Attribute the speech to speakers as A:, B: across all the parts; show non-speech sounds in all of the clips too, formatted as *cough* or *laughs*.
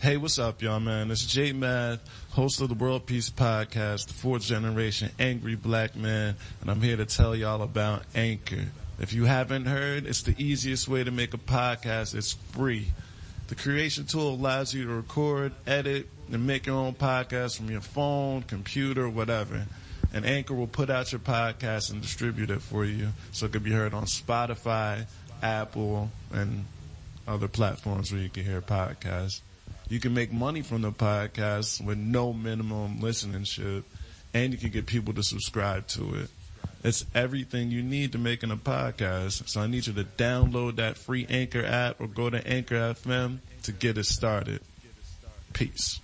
A: Hey, what's up, y'all, man? It's J Math, host of the World Peace Podcast, the fourth generation angry black man, and I'm here to tell y'all about Anchor. If you haven't heard, it's the easiest way to make a podcast. It's free. The creation tool allows you to record, edit, and make your own podcast from your phone, computer, whatever. And Anchor will put out your podcast and distribute it for you so it can be heard on Spotify, Apple, and other platforms where you can hear podcasts. You can make money from the podcast with no minimum listenership, and you can get people to subscribe to it. It's everything you need to making a podcast. So I need you to download that free Anchor app or go to Anchor FM to get it started. Peace.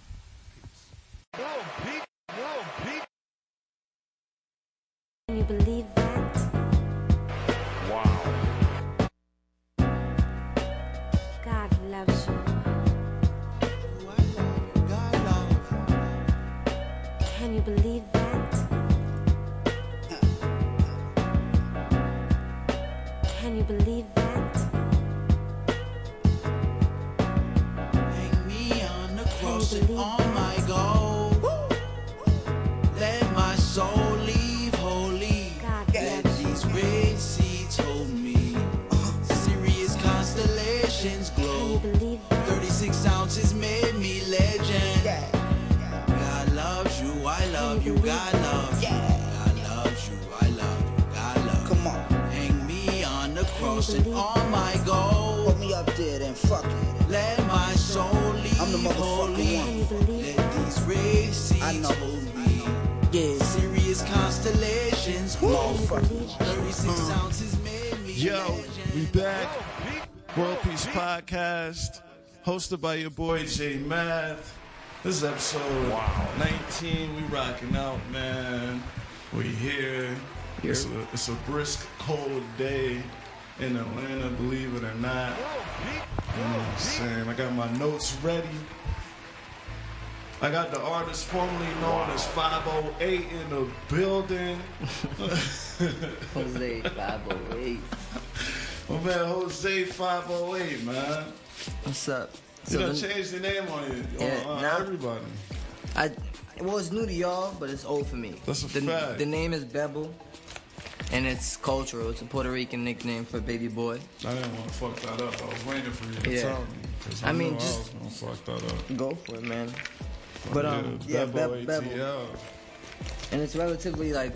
B: Can you believe that? Believe that? Can you believe that?
C: Leave
D: I'm the motherfucking
C: holy.
B: Can you believe
C: Let these red seeds
D: I know.
C: hold me.
D: Yeah,
C: Serious constellations
D: motherfucker.
C: 36 mm. ounces made me
A: Yo, we back. World Peace Podcast, hosted by your boy J Math. This is episode
E: Wow.
A: 19. We rocking out, man. We here. It's a, it's a brisk, cold day in Atlanta, believe it or not. You know what I'm saying? I got my notes ready. I got the artist formerly known as 508 in the building. *laughs*
F: Jose 508.
A: My man Jose 508, man.
F: What's up?
A: You done
F: the-
A: changed the name on you,
F: Yeah,
A: on, everybody.
F: I well, it's new to y'all, but it's old for me.
A: That's a
F: the,
A: fact.
F: The name is Bebo, and it's cultural. It's a Puerto Rican nickname for baby boy.
A: I didn't want to fuck that up. I was waiting for you to
F: Yeah.
A: tell me. I,
F: I mean, just-
A: I was gonna fuck that up.
F: Go for it, man. But um,
A: yeah, Bebo
F: and it's relatively like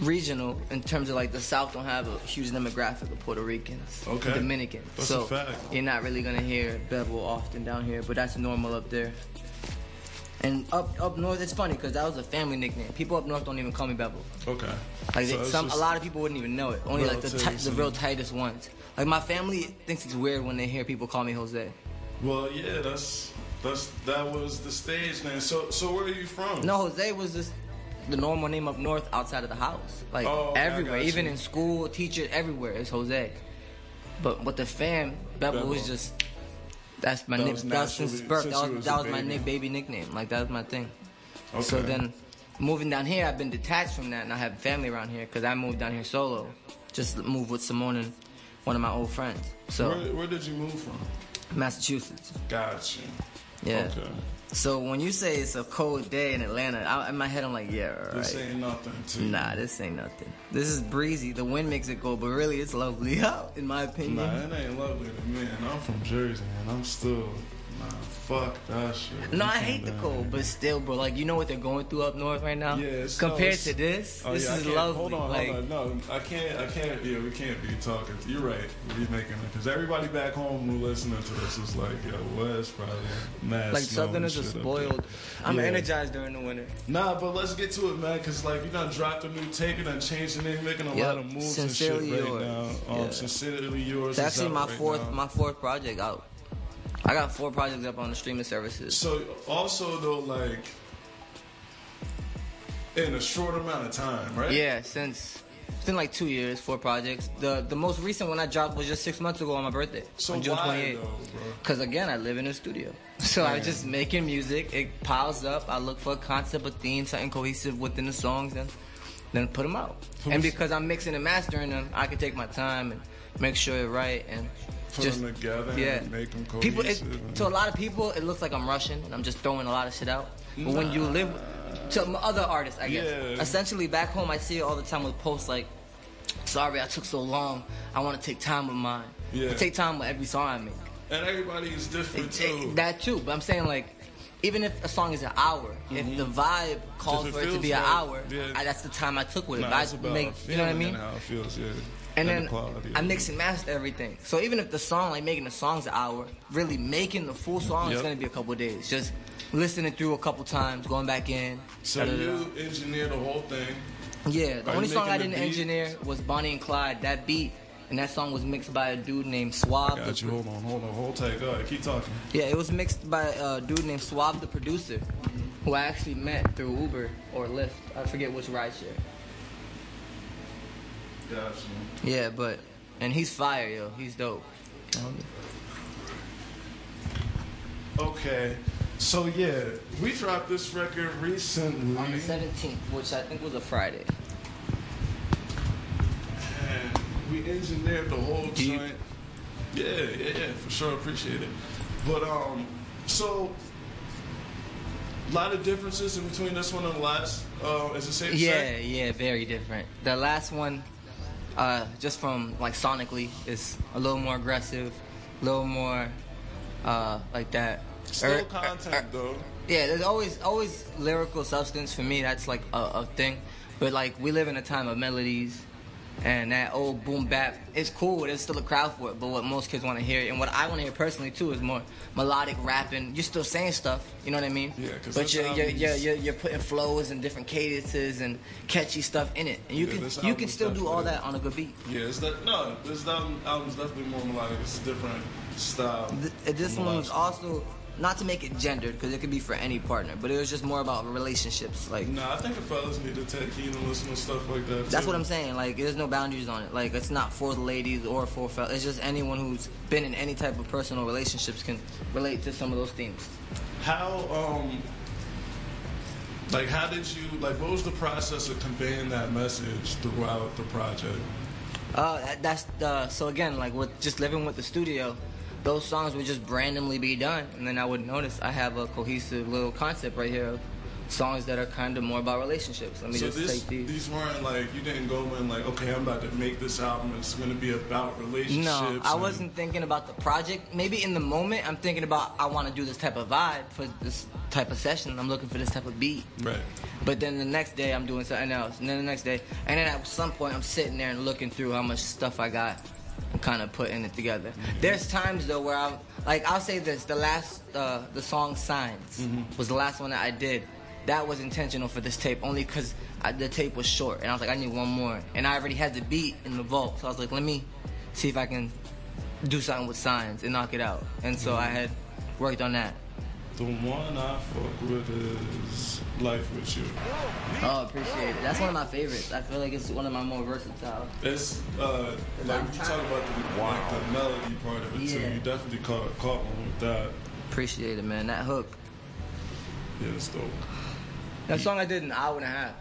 F: regional in terms of like the South don't have a huge demographic of Puerto Ricans,
A: Okay.
F: Dominicans.
A: That's
F: so you're not really gonna hear Bebo often down here, but that's normal up there. And up up north, it's funny because that was a family nickname. People up north don't even call me Bebo.
A: Okay.
F: Like
A: So
F: they, some, a lot of people wouldn't even know it. Only like the ti- the real tightest ones. Like my family thinks it's weird when they hear people call me Jose.
A: Well, yeah, that's that's that was the stage name. So so where are you from?
F: No, Jose was just the normal name up north outside of the house. Like
A: Oh,
F: everywhere, even in school, teacher, everywhere is Jose. But with the fam, Bebo was just that's my
A: That
F: nick.
A: was
F: That was since birth.
A: since
F: That was,
A: was
F: that was my nick baby nickname. Like that was my thing.
A: Okay.
F: So then, moving down here, I've been detached from that, and I have family around here because I moved down here solo. Just moved with Simone and one of my old friends. So
A: where, where did you move from?
F: Massachusetts.
A: Gotcha.
F: Yeah.
A: Okay.
F: So when you say it's a cold day in Atlanta, I, in my head I'm like, yeah, all
A: This
F: right.
A: ain't nothing.
F: Nah, this ain't nothing. This is breezy. The wind makes it cold, but really it's lovely *laughs* out, in my opinion.
A: Nah, it ain't lovely to me. And I'm from Jersey, man. I'm still nah. Fuck that shit.
F: No,
A: You
F: I hate the cold, but still, bro. Like you know what they're going through up north right now.
A: Yeah, it's-
F: Compared to this,
A: Oh,
F: this
A: yeah,
F: is lovely.
A: Hold on,
F: like,
A: hold on. No, I can't. I can't. Yeah, we can't be talking. You're right. We're making it because everybody back home who listening to this is like, yo, Wes probably mad.
F: like
A: and
F: Southerners are spoiled. I'm
A: Yeah.
F: energized during the winter.
A: Nah, but let's get to it, man. Because like you done dropped a new take, and done changed the name, making a
F: Yep.
A: lot of moves
F: Sincerely
A: and shit
F: yours.
A: right now. Um,
F: Yeah.
A: Sincerely yours. Is
F: actually my
A: right
F: fourth,
A: now.
F: my fourth project out. I got four projects up on the streaming services.
A: So also though, like in a short amount of time, right?
F: Yeah, since it's been like two years, four projects. The the most recent one I dropped was just six months ago on my birthday,
A: So
F: on June
A: why
F: 28th.
A: though, bro?
F: Because again, I live in a studio, *laughs* so I'm just making music. It piles up. I look for a concept, a theme, something cohesive within the songs, and then put them out. And because I'm mixing and mastering them, I can take my time and make sure it's right. And just
A: them together
F: yeah.
A: and make them
F: People, it,
A: cohesive.
F: to a lot of people, it looks like I'm rushing and I'm just throwing a lot of shit out. But when you live to other artists, I guess.
A: Yeah.
F: Essentially, back home, I see it all the time with posts like, "Sorry, I took so long. I want to take time with mine."
A: Yeah.
F: I take time with every song I make.
A: and everybody is different
F: It- it-
A: too.
F: that too, but I'm saying like, even if a song is an hour, if the vibe calls
A: Mm-hmm. it
F: for it to be an hour,
A: yeah.
F: I, that's the time I took with it.
A: Nah,
F: I make, you know what I mean?
A: how it feels, yeah.
F: And
A: the
F: then
A: quality
F: I mix and master everything. So even if the song, like making the songs an hour, really making the full song is gonna be a couple days. Just listening through a couple times, going back in.
A: So
F: da-da-da.
A: you engineer the whole thing.
F: Yeah, the
A: Are
F: only song I didn't engineer was Bonnie and Clyde. That beat and that song was mixed by a dude named Swab.
A: Got
F: the
A: you. Hold on, hold on, hold tight. Go ahead, keep talking.
F: Yeah, it was mixed by a dude named Swab, the producer, who I actually met through Uber or Lyft. I forget which rideshare.
A: Got you.
F: Yeah, but and he's fire, yo. He's dope.
A: Okay, so yeah, we dropped this record recently.
F: On the 17th, which I think was a Friday.
A: And we engineered the whole
F: Do you-
A: joint. Yeah, yeah, yeah, for sure. Appreciate it. But um, so a lot of differences in between this one and the last. Uh, is it safe
F: Yeah, yeah, very different. The last one, uh, just from like sonically, it's a little more aggressive, a little more uh, like that.
A: Still
F: Er-
A: content
F: er-
A: though.
F: Yeah, there's always always lyrical substance for me. That's like a, a thing. But like we live in a time of melodies, and that old boom bap. It's cool. There's still a crowd for it. But what most kids want to hear, and what I want to hear personally too, is more melodic rapping. You're still saying stuff. You know what I mean?
A: yeah
F: But you're, you're, you're, you're you're putting flows and different cadences and catchy stuff in it, and you
A: Yeah,
F: can you can still do all that on a good beat.
A: Yeah, it's that no. This album album's definitely more melodic. It's a different style.
F: Th- this one was also not to make it gendered because it could be for any partner, but it was just more about relationships, like.
A: Nah, I think the fellas need to take heed and listen to stuff like that.
F: That's what I'm saying. Like, there's no boundaries on it. Like, it's not for the ladies or for fellas. It's just anyone who's been in any type of personal relationships can relate to some of those themes.
A: How um like how did you like what was the process of conveying that message throughout the project?
F: Uh, that- that's uh, so again, like with just living with the studio, those songs would just randomly be done, and then I would notice I have a cohesive little concept right here of songs that are kind of more about relationships. Let me
A: So
F: just
A: this,
F: take these.
A: these weren't like you didn't go in like okay I'm about to make this album it's going to be about relationships.
F: No, I
A: and-
F: wasn't thinking about the project. Maybe in the moment, I'm thinking about I want to do this type of vibe for this type of session. I'm looking for this type of beat.
A: right.
F: But then the next day I'm doing something else, and then the next day, and then at some point I'm sitting there and looking through how much stuff I got kind of putting it together. There's times though where I'm like, I'll say this: the last, uh, the song "Signs" was the last one that I did. That was intentional for this tape, only because the tape was short, and I was like, I need one more, and I already had the beat in the vault, so I was like, let me see if I can do something with "Signs" and knock it out, and so I had worked on that.
A: The one I fuck with is Life with You.
F: Oh, appreciate it. That's one of my favorites. I feel like it's one of my more versatile.
A: It's uh, like you talk about the, like, the melody part of it too. You definitely caught caught one with that.
F: Appreciate it, man. That hook.
A: Yeah, it's dope.
F: That song I did an hour and a half.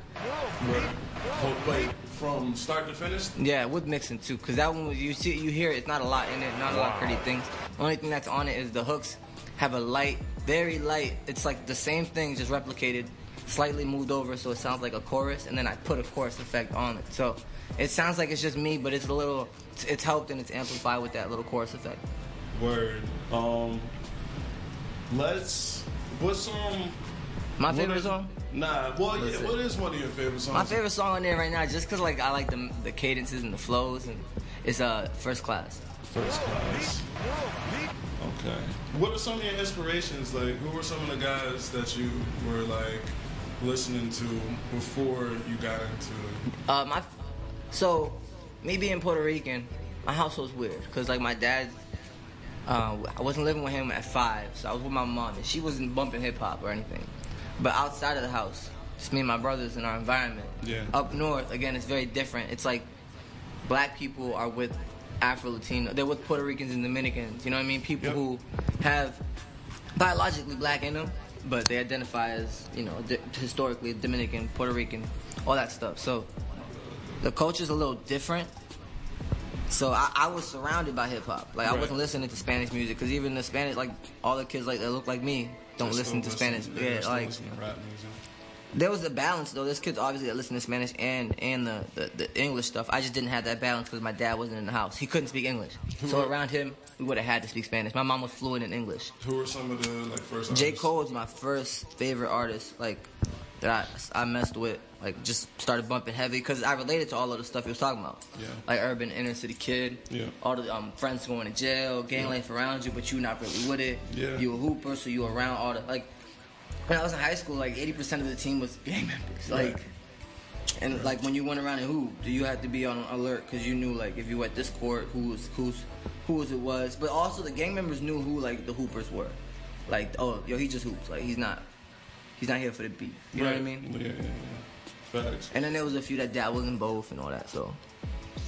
A: Right. Wait, from start to finish?
F: Yeah, with mixing too, cause that one was you see you hear it, it's not a lot in it, not a lot of pretty things. The only thing that's on it is the hooks have a light, very light. It's like the same thing, just replicated, slightly moved over, so it sounds like a chorus, and then I put a chorus effect on it. So it sounds like it's just me, but it's a little, it's helped and it's amplified with that little chorus effect.
A: Word. Um, let's. What's some?
F: My favorite
A: is-
F: song.
A: Nah. Well, yeah. What is one of your favorite songs?
F: My favorite song on there right now, just cause like I like the the cadences and the flows, and it's uh first class.
A: First class. Okay. What are some of your inspirations? Like, who were some of the guys that you were like listening to before you got into?
F: Uh, my so me being Puerto Rican, my household's weird because like my dad, uh, I wasn't living with him at five, so I was with my mom and she wasn't bumping hip hop or anything. But outside of the house, just me and my brothers in our environment.
A: Yeah.
F: Up north, again, it's very different. It's like black people are with Afro Latino, they're with Puerto Ricans and Dominicans. You know what I mean? People
A: Yep.
F: who have biologically black in them, but they identify as you know di- historically Dominican, Puerto Rican, all that stuff. So the culture's a little different. So I, I was surrounded by hip hop. Like I
A: Right.
F: wasn't listening to Spanish music because even the Spanish, like all the kids like that look like me don't
A: They're
F: listen to Spanish.
A: they're
F: Yeah, like
A: listening to rap music.
F: there was a balance though. There's kids obviously that listen to Spanish and and the, the, the English stuff. I just didn't have that balance because my dad wasn't in the house. He couldn't speak English. So around him, we would have had to speak Spanish. My mom was fluent in English.
A: Who are some of the like first?
F: J. Cole is my first favorite artist, like that I, I messed with. Like just started bumping heavy because I related to all of the stuff he was talking about.
A: Yeah.
F: Like urban inner city kid.
A: Yeah.
F: All the um, friends going to jail, gang life around you, but you not really with it.
A: Yeah.
F: You a hooper, so you around all the like. When I was in high school, like eighty percent of the team was *laughs* gang members. Like.
A: Right.
F: And like when you went around and hoop, do you have to be on alert because you knew like if you at this court, who was who's whose it was, but also the gang members knew who like the hoopers were, like oh yo he just hoops, like he's not he's not here for the beat, you know what I mean?
A: Yeah, yeah, yeah. Facts.
F: And then there was a few that dabbled in both and all that. So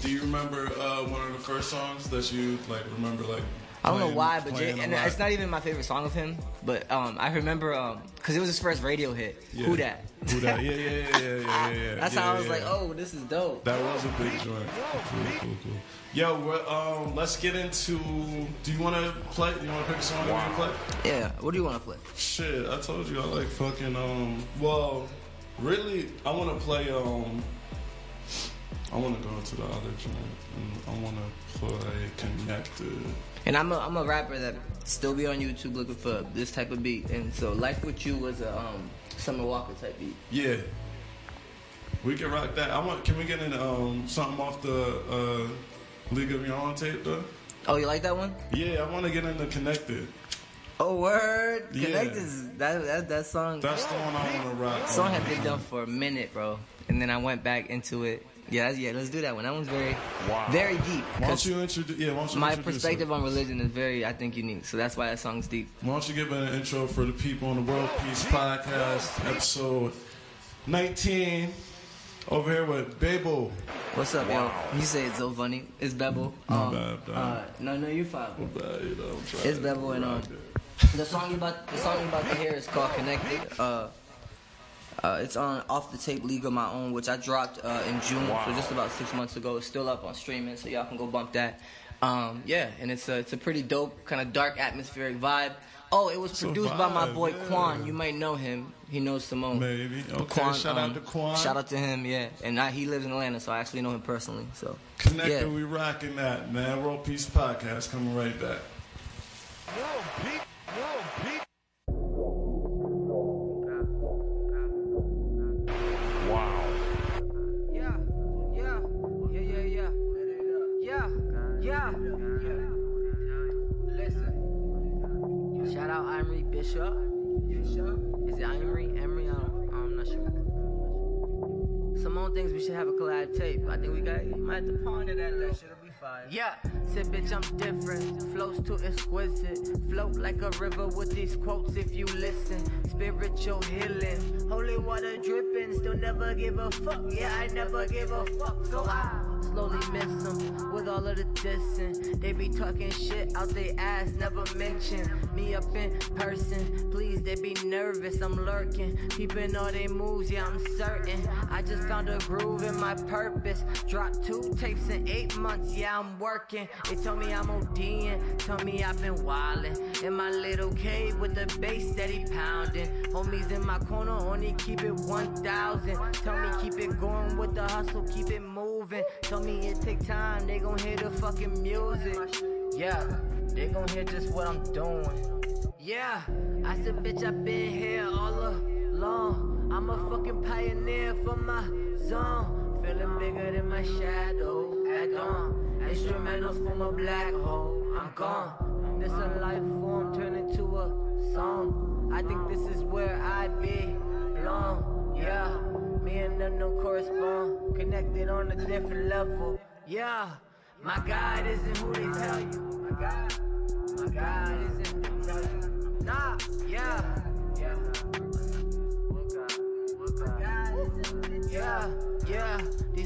A: Do you remember uh, one of the first songs that you like? Remember like?
F: I don't know why, but Jay, and it's not even my favorite song of him, but um I remember um because it was his first radio hit.
A: Yeah.
F: Who that?
A: Who that? Yeah, yeah, yeah, yeah, yeah, yeah. *laughs*
F: That's
A: yeah,
F: how I was like, oh, this is dope.
A: That was a big joint. Cool, cool, cool. Yo, um, let's get into. Do you want to play? Do you want to pick a song we can play?
F: Yeah. What do you want to play?
A: Shit, I told you I like fucking. Um, well, really, I want to play. Um, I want to go into the other joint. And I want to play Connected.
F: And I'm a, I'm a rapper that still be on YouTube looking for this type of beat. And so Life with You was a um, Summer Walker type beat.
A: Yeah. We can rock that. I want. Can we get in um something off the uh, League of Your Own tape though?
F: Oh, you like that one?
A: Yeah, I want to get into Connected.
F: Oh, word.
A: Yeah.
F: Connect is that that that song.
A: That's the one I want to rock.
F: song
A: on.
F: had been done for a minute, bro. And then I went back into it. Yeah, yeah. Let's do that one. That one's very, very deep.
A: Why don't you introduce? Yeah, why don't you
F: My perspective on religion is very, I think, unique. So that's why that song's deep.
A: Why don't you give an intro for the people on the World Peace Podcast, episode 19. Over here with Babel.
F: What's up, yo? You say it's so funny. It's Bebo.
A: My
F: Um,
A: bad,
F: uh, no, no, you fine.
A: But, you know, I'm trying
F: It's Bebo and um, the song you about the song you about to hear is called Connected. Uh, uh, it's on off the tape League of My Own, which I dropped uh, in June, so just about six months ago. It's still up on streaming, so y'all can go bump that. Um, yeah, and it's a it's a pretty dope kind of dark atmospheric vibe. Oh, it was
A: It's a
F: produced by my boy
A: yeah.
F: Quan. You might know him. He knows Simone.
A: Maybe.
F: But
A: Okay, shout out to Quan.
F: Shout out to him, yeah. And I, he lives in Atlanta, so I actually know him personally. So
A: Connected,
F: yeah.
A: we rocking that, man. World Peace Podcast coming right back.
E: Yeah, Flows too exquisite. Float like a river with these quotes if you listen. Spiritual healing. Holy water dripping. Still never give a fuck. Yeah, I never give a fuck. So I slowly miss them with all of the dissing. They be talking shit out their ass, never mention me up in person. Please, they be nervous, I'm lurking. Peeping all they moves, yeah, I'm certain. I just found a groove in my purpose. Dropped two tapes in eight months, yeah, I'm working. They told me I'm ODing, told me I've been wildin'. In my little cave with the bass steady pounding. Homies in my corner, only keep it 1,000. Tell me keep it going with the hustle, keep it moving. Tell me it take time, they gon' hear the fucking music. Yeah, they gon' hear just what I'm doing. Yeah, I said, bitch, I been here all along. I'm a fucking pioneer for my zone. Feeling bigger than my shadow at dawn. Instrumentals from a black hole, I'm gone. This a life form turned into a song. I think this is where I belong. Yeah, me and them don't correspond. Connected on a different level. Yeah, my God isn't who they tell you. My God, my God isn't who they tell you. Nah, yeah, yeah. What God? What God? Yeah,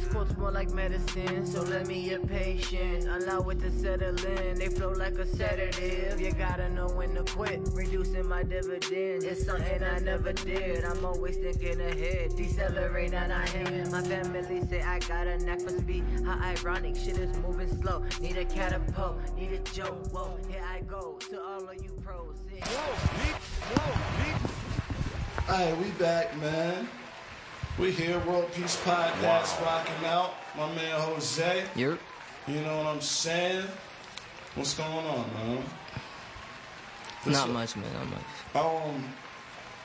E: yeah. Quotes more more like medicine, so let me your patience. Allow it to settle in. They flow like a sedative. You gotta know when to quit. Reducing my dividends. It's something I never did. I'm always thinking ahead. Decelerate and I hit. My family say I got a knack for speed. How ironic. Shit is moving slow. Need a catapult. Need a joke. Whoa, here I go. To all of you pros. Sit.
A: Alright, we back, man. We here, World Peace Podcast, rocking out. My man Jose.
F: You're
A: You know what I'm saying? What's going on, man? This
F: not much, man. Not much.
A: Um,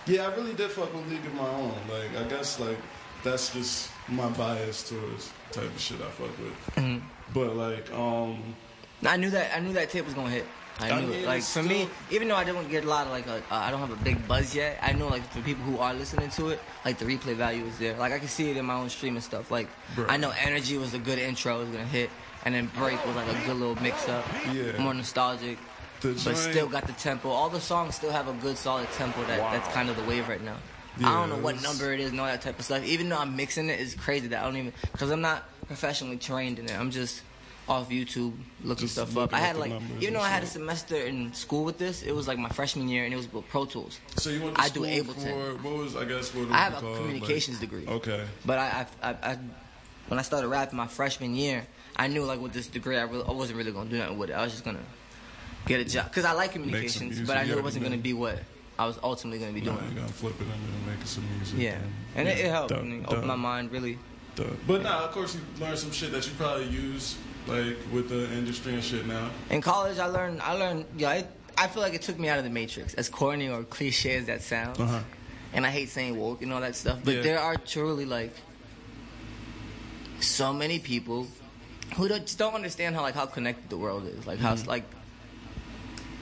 A: yeah, I really did fuck with League of My Own. Like, I guess like that's just my bias towards type of shit I fuck with.
F: Mm-hmm.
A: But like, um,
F: I knew that. I knew that tape was gonna hit. I
A: I
F: knew
A: mean,
F: it. Like for me, even though I don't get a lot of like, a, uh, I don't have a big buzz yet. I know like for people who are listening to it, like the replay value is there. Like I can see it in my own stream and stuff. Like
A: Bro.
F: I know Energy was a good intro, it was gonna hit, and then Break was like a good little mix up,
A: Yeah.
F: more nostalgic, but still got the tempo. All the songs still have a good solid tempo. That that's kind of the wave right now. I don't know what number it is and all that type of stuff. Even though I'm mixing it, it's crazy that I don't even because I'm not professionally trained in it. I'm just off YouTube looking
A: Just
F: stuff up. I had like even though I had a semester in school with this, it was like my freshman year and it was with Pro Tools.
A: so you went to
F: I do Ableton.
A: for what was I guess what
F: I have a
A: called,
F: communications
A: like-
F: degree.
A: Okay.
F: But I, I, I, I, when I started rapping my freshman year, I knew like with this degree, I, really, I wasn't really gonna do nothing with it. I was just gonna get a job because I like communications, but I knew it wasn't gonna be what I was ultimately gonna be doing.
A: you gotta flip it into making some music.
F: Yeah, and it, it helped. And it
A: dope,
F: opened my mind really.
A: dope. But nah, of course you learned some shit that you probably use like with the industry and shit now.
F: In college, I learned. I learned. Yeah, I, I feel like it took me out of the matrix. As corny or cliche as that sounds,
A: Uh-huh.
F: and I hate saying woke and all that stuff, but
A: Yeah.
F: there are truly like so many people who don't, just don't understand how like how connected the world is, like how
A: Mm-hmm.
F: like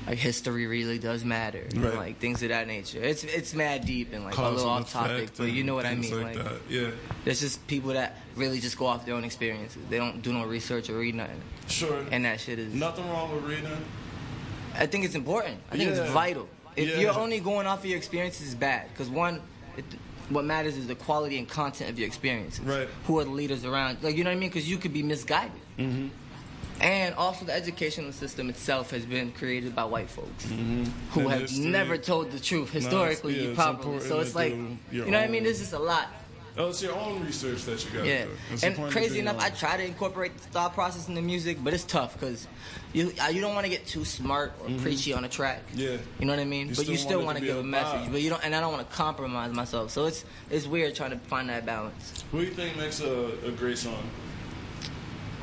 F: like history really does matter, and, like things of that nature. It's it's mad deep and like
A: Cause
F: a little off topic, but you know what I mean.
A: Like,
F: Like,
A: that. Yeah.
F: there's just people that really just go off their own experiences. They don't do no research or read nothing,
A: Sure.
F: and that shit is.
A: Nothing wrong with reading.
F: I think it's important. I think
A: Yeah.
F: it's vital. If
A: Yeah.
F: you're only going off of your experiences, it's bad. Because one, it, what matters is the quality and content of your experiences.
A: Right.
F: Who are the leaders around? Like you know what I mean? Because you could be misguided. Mm-hmm. And also, the educational system itself has been created by white folks who
A: Mm-hmm. And
F: have
A: history-
F: never told the truth historically,
A: yeah, important
F: So it's like, you know what I mean? This is a lot.
A: Oh, it's your own research that you got
F: Yeah,
A: do.
F: And crazy enough, I try to incorporate the thought process in the music, but it's tough because you uh, you don't want to get too smart or preachy on a track.
A: Mm-hmm. Yeah.
F: you know what I mean.
A: You
F: but you
A: still want
F: to
A: to
F: give a
A: a
F: message, but you don't, and I don't want to compromise myself. So it's it's weird trying to find that balance.
A: What do you think makes a, a great song?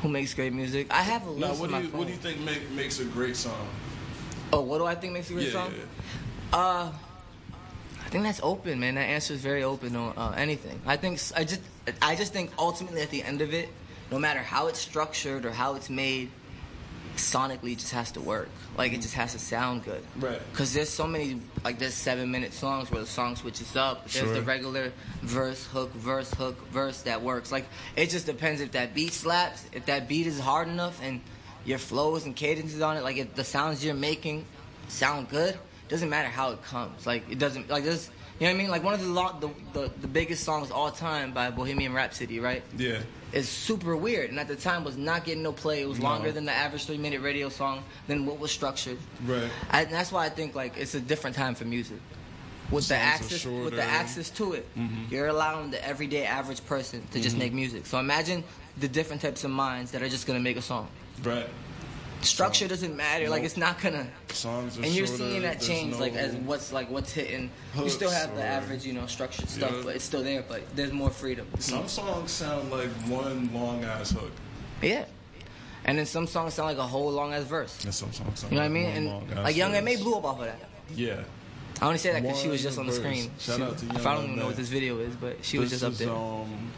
F: Who makes great music? I have a list.
A: Now,
F: on
A: what do you what do you think make, makes a great song?
F: Oh, what do I think makes a great
A: yeah,
F: song?
A: yeah.
F: Uh, I think that's open, man. That answer is very open on uh, anything. I think I just I just think ultimately at the end of it, no matter how it's structured or how it's made, sonically it just has to work. Like it just has to sound good.
A: Right.
F: Because there's so many like there's seven minute songs where the song switches up. There's
A: Sure.
F: the regular verse hook verse hook verse that works. Like it just depends if that beat slaps, if that beat is hard enough, and your flows and cadences on it. Like if the sounds you're making sound good, doesn't matter how it comes. Like it doesn't like this. You know what I mean? Like one of the lo- the, the the biggest songs all time by Bohemian Rhapsody, right?
A: Yeah.
F: is super weird, and at the time was not getting no play. It was
A: No.
F: longer than the average three minute radio song than what was structured.
A: Right.
F: I, and that's why I think like it's a different time for music. With the access, with the access to it, you're allowing the everyday average person to just make music. So imagine the different types of minds that are just gonna make a song.
A: Right.
F: Structure doesn't matter. Like it's not gonna.
A: Songs are
F: And you're
A: shorter,
F: seeing that change, like as what's like what's hitting. you still have the average, you know, structured stuff,
A: Yeah.
F: but it's still there. But there's more freedom.
A: Some songs sound like one long ass hook.
F: Yeah. And then some songs sound like a whole long ass verse.
A: And some songs sound
F: You know what I mean? And like Young. M.A. blew up off of that.
A: Yeah.
F: I only say that because she was just on the
A: verse.
F: screen.
A: Shout
F: She-
A: out to
F: I don't even know what this video is, but she was just up
A: is,
F: there.
A: Um,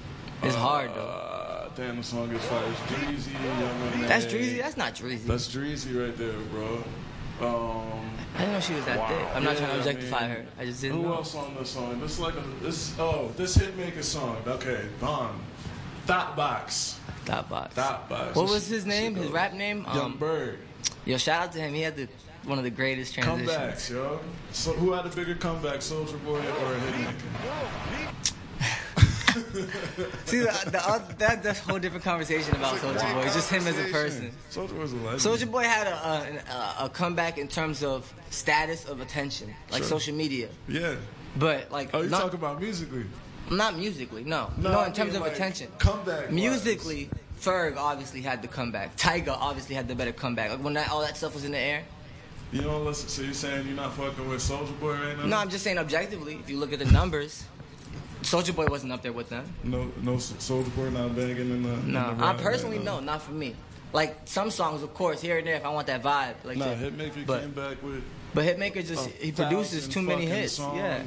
F: It's hard,
A: uh, Damn, the song is fire. It's Dreezy, Young.
F: That's Dreezy. That's not Dreezy.
A: That's Dreezy right there, bro. Um,
F: I didn't know she was that thick. I'm not
A: yeah,
F: trying to
A: I
F: objectify
A: mean,
F: her. I just didn't
A: Who
F: know.
A: else on this song? This like a this oh this hitmaker song. Okay, Vaughn. Thoughtbox.
F: Thought box.
A: Thoughtbox.
F: What was his name? His rap name?
A: Young
F: Um,
A: Berg.
F: yo, shout out to him. He had the one of the greatest transitions.
A: Comebacks, yo. So who had a bigger comeback, Soulja Boy or a Hitmaker?
F: See, the, the, oth- that, that's a whole different conversation about Soulja Boy. Just him as a person.
A: Soulja was a legend.
F: Soulja Boy had a, a, a, a comeback in terms of status of attention, like
A: Sure.
F: social media.
A: Yeah.
F: But like,
A: Oh, you
F: not,
A: talking about musically?
F: not musically, no.
A: No,
F: No,
A: I
F: in terms
A: mean,
F: of
A: like,
F: attention.
A: comeback-wise.
F: Musically, Ferg obviously had the comeback. Tyga obviously had the better comeback. Like when that, all that stuff was in the air.
A: You don't listen. So you're saying you're not fucking with Soulja Boy right now?
F: No, I'm just saying objectively. If you look at the numbers, Soulja Boy wasn't up there with them.
A: No, no Soulja Boy not banging in the. in
F: No,
A: the
F: I personally
A: right
F: no, not for me. Like some songs, of course, here and there, if I want that vibe, like
A: Nah,
F: that.
A: Hitmaker
F: but,
A: came back with.
F: But Hitmaker just he produces too many hits. Yeah,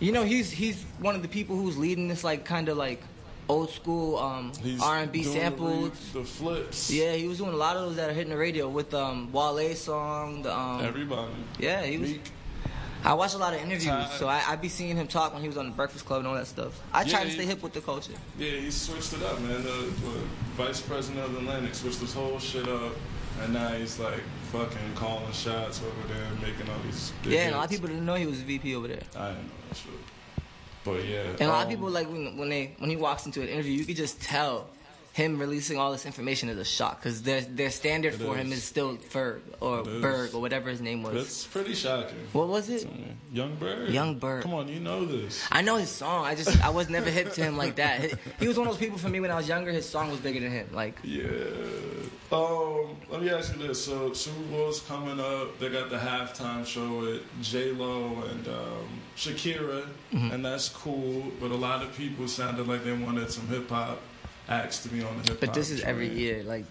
F: you know he's he's one of the people who's leading this like kind of like old school um R&B
A: doing the
F: samples.
A: The, flips.
F: Yeah, he was doing a lot of those that are hitting the radio with um Wale song. The um
A: Everybody.
F: yeah he was.
A: Meek.
F: I watch a lot of interviews, so I I be seeing him talk when he was on the Breakfast Club and all that stuff. I try
A: Yeah,
F: to stay hip with the culture.
A: Yeah, he switched it up, man. The, the vice president of the Atlantic switched this whole shit up, and now he's like fucking calling shots over there, making all these. Big
F: Yeah, and a lot of people didn't know he was VP over there.
A: I didn't know that shit. But yeah,
F: And a lot of
A: um,
F: people like when when they when he walks into an interview, you could just tell him releasing all this information is a shock because their their standard
A: It
F: for him
A: is.
F: is still Ferg or
A: It is.
F: Berg or whatever his name was.
A: That's pretty shocking.
F: what was it?
A: Young Berg.
F: Young Berg.
A: Come on, you know this.
F: I know his song. I just I was never hip to him like that. He, he was one of those people for me when I was younger. His song was bigger than him. Like
A: Yeah. Um, let me ask you this. So Super Bowl's coming up. They got the halftime show with J Lo and um, Shakira,
F: Mm-hmm.
A: and that's cool. But a lot of people sounded like they wanted some hip hop acts to be on the hip hop.
F: But this is every year. Like,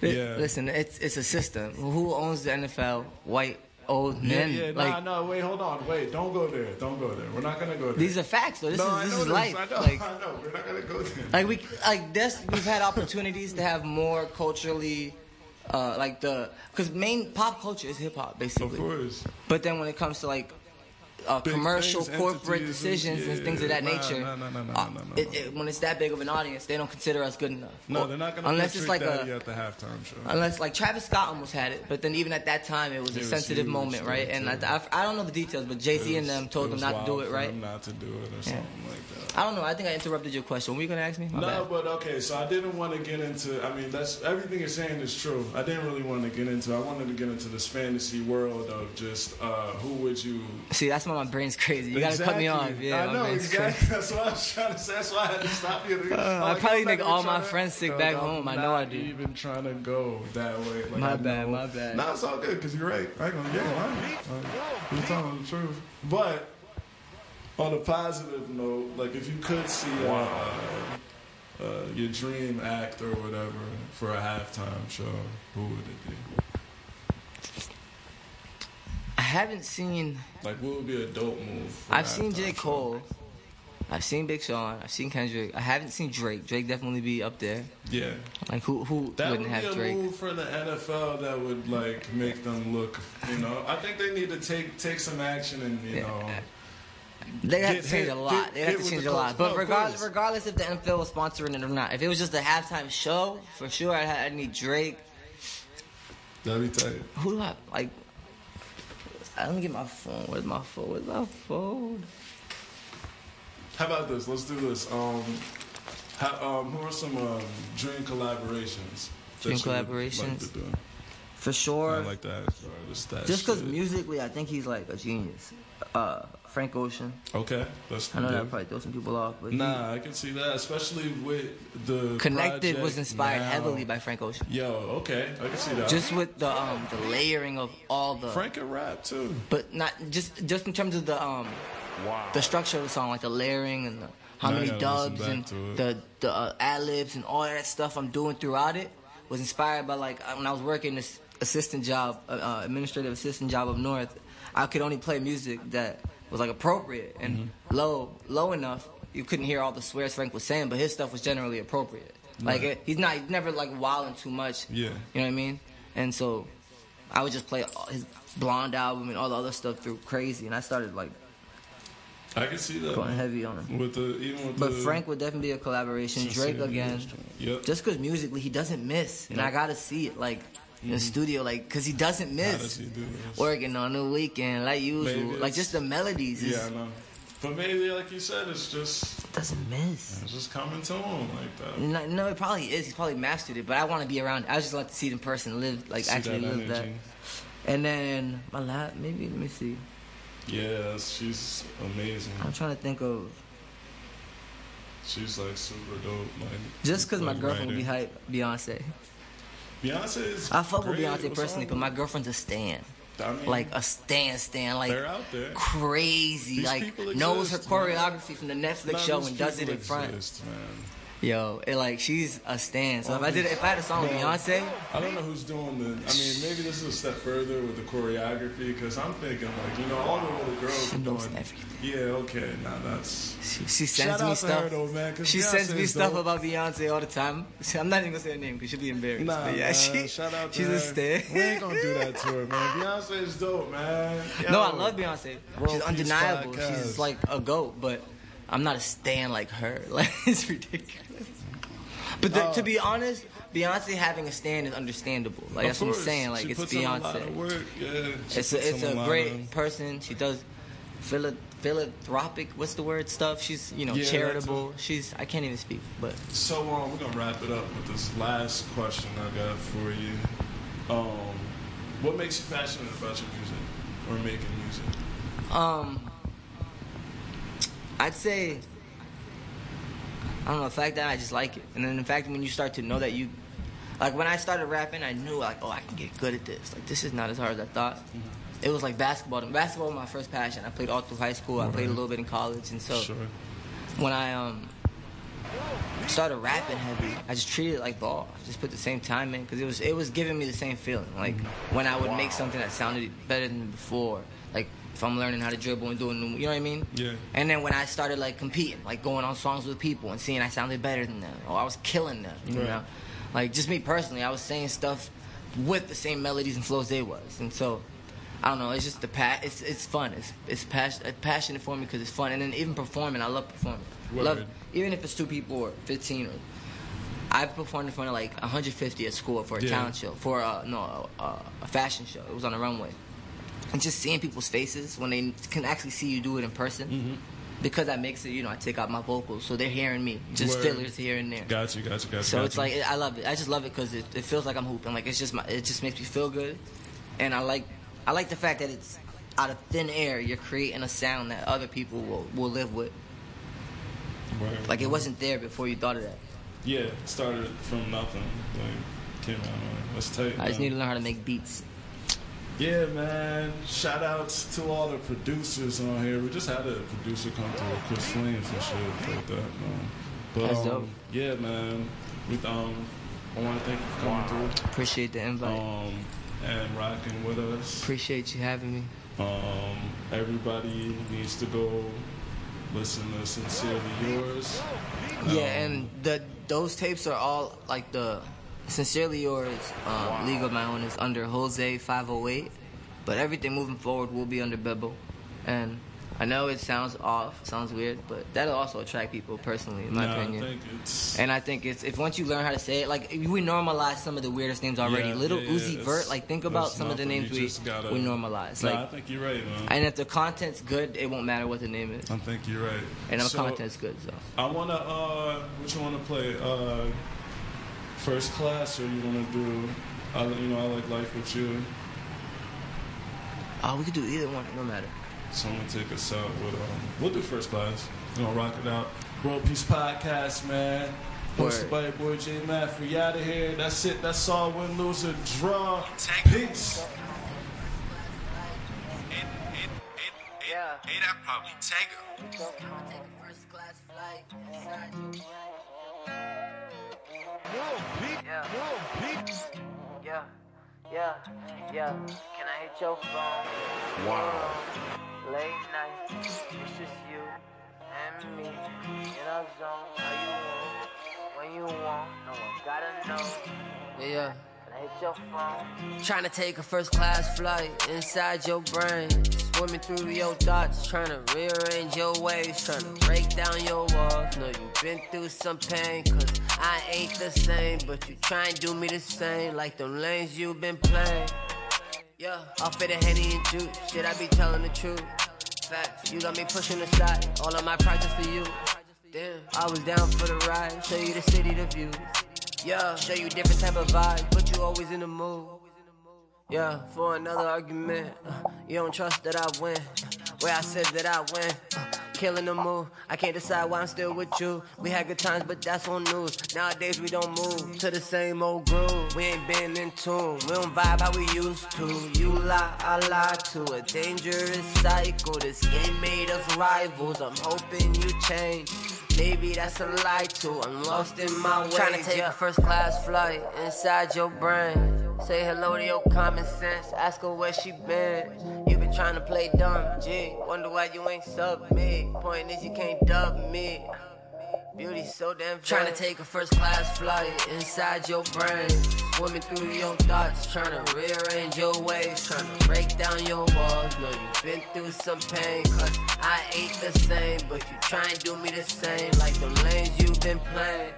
F: li-
A: Yeah.
F: listen, it's it's a system. Who owns the NFL? White old men.
A: yeah.
F: like
A: nah, no, wait, hold on, wait. Don't go there. Don't go there. We're not gonna go there.
F: these are facts though. This
A: no,
F: is this
A: know
F: is life.
A: I know.
F: Like *laughs*
A: I know. We're not gonna go there.
F: like we like this. We've had opportunities to have more culturally. Uh, like the, because main pop culture is hip hop basically.
A: of course.
F: But then when it comes to like uh, commercial,
A: things,
F: corporate decisions and
A: yeah,
F: things of that
A: nah,
F: nature,
A: nah, nah,
F: it- it- when it's that big of an audience, they don't consider us good enough.
A: No,
F: Or-
A: they're not gonna
F: unless it's like a
A: at the halftime show.
F: unless like Travis Scott almost had it, but then even at that time it was
A: It
F: a
A: was
F: sensitive
A: huge,
F: moment, right? And I. I, I don't know the details, but Jay Z and them told them not to do it, right?
A: Not to do it or something like that.
F: I don't know. I think I interrupted your question. What were you gonna ask me? My
A: No,
F: bad.
A: but okay. So I didn't want to get into. I mean, that's everything you're saying is true. I didn't really want to get into. I wanted to get into this fantasy world of just uh, who would you.
F: See, that's why my brain's crazy. You gotta cut me off. Yeah,
A: I
F: my
A: know
F: brain's
A: exactly.
F: crazy.
A: That's what I was trying to say. That's why I had to stop you. *laughs*
F: Uh, I
A: Like,
F: probably
A: I'm
F: make all my
A: to-
F: friends sick
A: Dog,
F: back
A: I'm
F: home. I know
A: not
F: I do.
A: Even trying to go that way. Like,
F: My
A: I
F: bad,
A: know-
F: my bad.
A: Nah, it's all good because you're right. I ain't gonna get lying. You're telling the truth. But on a positive note, like if you could see uh, uh, uh, your dream act or whatever for a halftime show, who would it be?
F: I haven't seen.
A: Like, what would be a dope move?
F: I've seen J
A: show?
F: Cole. I've seen Big Sean. I've seen Kendrick. I haven't seen Drake. Drake definitely be up there.
A: Yeah.
F: Like who who
A: That would
F: wouldn't
A: be
F: have
A: a
F: Drake?
A: move for the NFL that would like make them look. You know, I think they need to take take some action and you
F: Yeah.
A: know.
F: They have to change
A: hit-
F: a lot. They have to change a lot. But
A: No,
F: regardless, regardless if the NFL was sponsoring it or not, if it was just a halftime show, for sure I'd, I'd need Drake.
A: That'd be tight.
F: Who do I like? I Let me get my phone. Where's my phone? Where's my phone?
A: How about this? Let's do this. Um, how, um, who are some um, dream collaborations?
F: Dream
A: would Like
F: collaborations? For sure.
A: I like that. Or just
F: because musically, I think he's like a genius. Uh, Frank Ocean.
A: Okay, that's
F: I know
A: good.
F: that probably throw some people off, but he
A: Nah, I can see that, especially with the
F: connected was inspired
A: now.
F: heavily by Frank Ocean.
A: Yo, okay, I can see that.
F: Just with the um the layering of all the
A: Frank and rap too.
F: but not just just in terms of the um the structure of the song, like the layering and the, how
A: Now
F: many dubs and the the uh, ad libs and all that stuff I'm doing throughout it was inspired by like when I was working this assistant job, uh, uh, administrative assistant job up north. I could only play music that was like appropriate and
A: Mm-hmm.
F: low low enough. You couldn't hear all the swears Frank was saying, but his stuff was generally appropriate. Like
A: Right.
F: it, he's not he's never like wilding too much.
A: Yeah.
F: You know what I mean? And so I would just play his Blonde album and all the other stuff through crazy, and I started like
A: I can see that.
F: going heavy on him.
A: With the even with
F: But
A: the
F: Frank would definitely be a collaboration. Drake again.
A: Yep.
F: just because musically he doesn't miss, and I gotta see it like the studio, like because he doesn't
A: Mm-hmm.
F: Miss.
A: does do?
F: Working on the weekend like usual, like just the melodies.
A: Yeah, I know. But maybe, like you said, it's just
F: Doesn't miss.
A: it's just coming to him like that.
F: No, no, it probably is. He's probably mastered it, but I want to be around. I just like to see the person live, like
A: See
F: actually
A: that
F: live that. And then my lab, maybe let me see.
A: Yeah, she's amazing.
F: I'm trying to think of
A: She's like super dope. Like
F: just because my
A: like
F: girlfriend would be hype. Beyonce.
A: Beyonce is.
F: I fuck with. Beyonce personally, but my girlfriend's a stan.
A: I mean,
F: Like a stan stan, like
A: they're out there.
F: crazy.
A: These
F: like knows her
A: exist, man.
F: choreography from the Netflix show and does it in front.
A: exist, man.
F: Yo, it like she's a stan. So if I did, if I had a song with Beyonce,
A: I don't know who's doing the. I mean, maybe this is a step further with the choreography because I'm thinking like you know all the little girls
F: She
A: are
F: knows
A: doing.
F: everything.
A: Yeah, okay, now that's.
F: she, she sends
A: Shout
F: me stuff.
A: her though, man.
F: She
A: Beyonce
F: sends me stuff
A: dope.
F: about Beyonce all the time. *laughs* I'm not even gonna say her name because she'll be embarrassed.
A: Nah,
F: but yeah,
A: man,
F: she,
A: shout out to
F: she's
A: her.
F: a stan.
A: We ain't gonna do that to her, man. Beyonce is dope, man. *laughs*
F: No, I love Beyonce.
A: World
F: She's undeniable.
A: Podcast.
F: She's like a goat, but I'm not a stan like her. *laughs* Like it's ridiculous. But the,
A: Uh,
F: to be honest, Beyonce having a stand is understandable. Like that's what I'm saying. Like
A: She
F: it's
A: puts in a lot of
F: Beyonce.
A: work. Yeah,
F: It's a, it's a great
A: of-
F: person. She does philanthropic. What's the word? Stuff. She's you know
A: Yeah,
F: charitable. She's I can't even speak, but
A: So um, we're gonna wrap it up with this last question I got for you. Um, what makes you passionate about your music or making music?
F: Um, I'd say I don't know the fact that I just like it, and then the fact when you start to know that you, like when I started rapping, I knew like oh I can get good at this. Like this is not as hard as I thought. It was like basketball. Basketball was my first passion. I played all through high school. I played a little bit in college, and so
A: sure.
F: when I um started rapping heavy, I just treated it like ball. I just put the same time in because it was it was giving me the same feeling. Like when I would make something that sounded better than before. Like if I'm learning how to dribble and doing, you know what I mean?
A: Yeah.
F: And then when I started like competing, like going on songs with people and seeing I sounded better than them, or I was killing them, you
A: Right.
F: know. Like just me personally, I was saying stuff with the same melodies and flows they was, and so I don't know. It's just the pa- It's it's fun. It's it's pas- it's passionate for me because it's fun, and then even performing, I love performing.
A: Word.
F: Love even if it's two people or fifteen or. I performed in front of like 150 at school for a
A: Yeah.
F: talent show, for uh, no uh, a fashion show. It was on the runway, and just seeing people's faces when they can actually see you do it in person,
A: Mm-hmm.
F: because that makes it. You know, I take out my vocals, so they're hearing me, just
A: Word.
F: fillers here and there.
A: Got you, got you, got you.
F: So
A: got
F: it's
A: you.
F: like I love it. I just love it because it, it feels like I'm hooping. Like it's just my, it just makes me feel good, and I like I like the fact that it's out of thin air. You're creating a sound that other people will will live with.
A: Word.
F: Like it wasn't there before you thought of that.
A: yeah, it started from nothing. Like came out. Let's take.
F: I just need to learn how to make beats.
A: Yeah, man. Shout outs to all the producers on here. We just had a producer come through, with Chris Flames and shit like that. Man. But
F: That's
A: um, yeah, man. We um, I want to thank you for coming through.
F: Appreciate the invite.
A: um, and rocking with us.
F: Appreciate you having me.
A: Um, everybody needs to go listen to Sincerely Yours.
F: Yeah,
A: Um,
F: and the those tapes are all like the sincerely yours. Um, League of My Own is under Jose 508, but everything moving forward will be under Bebo. And I know it sounds off, sounds weird, but that'll also attract people personally, in my
A: nah,
F: opinion.
A: I think it's
F: And I think it's if once you learn how to say it, like we normalize some of the weirdest names already.
A: Yeah,
F: Little
A: yeah, yeah,
F: Uzi
A: it's-
F: Vert, like think about some of the names we
A: gotta-
F: we normalize.
A: Nah,
F: Like,
A: I think you're right, man.
F: and if the content's good, it won't matter what the name is.
A: I think you're right.
F: And the
A: So,
F: content's good, so.
A: I wanna uh, what you wanna play? Uh, first class, or you wanna do? I, you know, I like life with you.
F: Oh, we could do either one. No matter.
A: So I'm gonna take us out with um, we'll do first class. We're gonna rock it out. World Peace Podcast, man. Hosted
F: Word.
A: by your boy J Math. We out of here. That's it. That's all. Win, lose, or draw. Peace.
F: Yeah.
G: Hey, that probably Tango.
E: Yeah. Can I hit your phone?
G: Wow.
E: Late night. It's just you and me in our zone. How you want? When you want? No one gotta know.
F: Yeah.
E: Can I hit your phone?
H: Trying to take a first class flight inside your brain. Swimming through your thoughts, trying to rearrange your ways, trying to break down your walls. Know you've been through some pain, cause I ain't the same. But you try and do me the same, like them lanes you've been playing. Yeah, off of the Henny and juice, shit, I be telling the truth.
E: Facts, you got me pushing aside. All of my practice for you. Damn, I was down for the ride. Show you the city, the views. Yeah, show you different type of vibes, but you always in the mood. Yeah, for another argument. Uh, you don't trust that I win. Where I said that I win. Uh, killing the move. I can't decide why I'm still with you. We had good times, but that's on news. Nowadays we don't move to the same old groove. We ain't been in tune. We don't vibe how we used to. You lie, I lie to a dangerous cycle. This game made us rivals. I'm hoping you change. Maybe that's a lie too. I'm lost in my way. Trying to take a first class flight inside your brain. Say hello to your common sense. Ask her where she been. You been trying to play dumb, G. Wonder why you ain't sub me. Point is you can't dub me. Beauty so damn Trying to take a first class flight inside your brain. Swimming through your thoughts, trying to rearrange your ways. Trying to break down your walls. Know you've been through some pain. Cause I ain't the same, but you try and do me the same. Like the lanes you've been playing.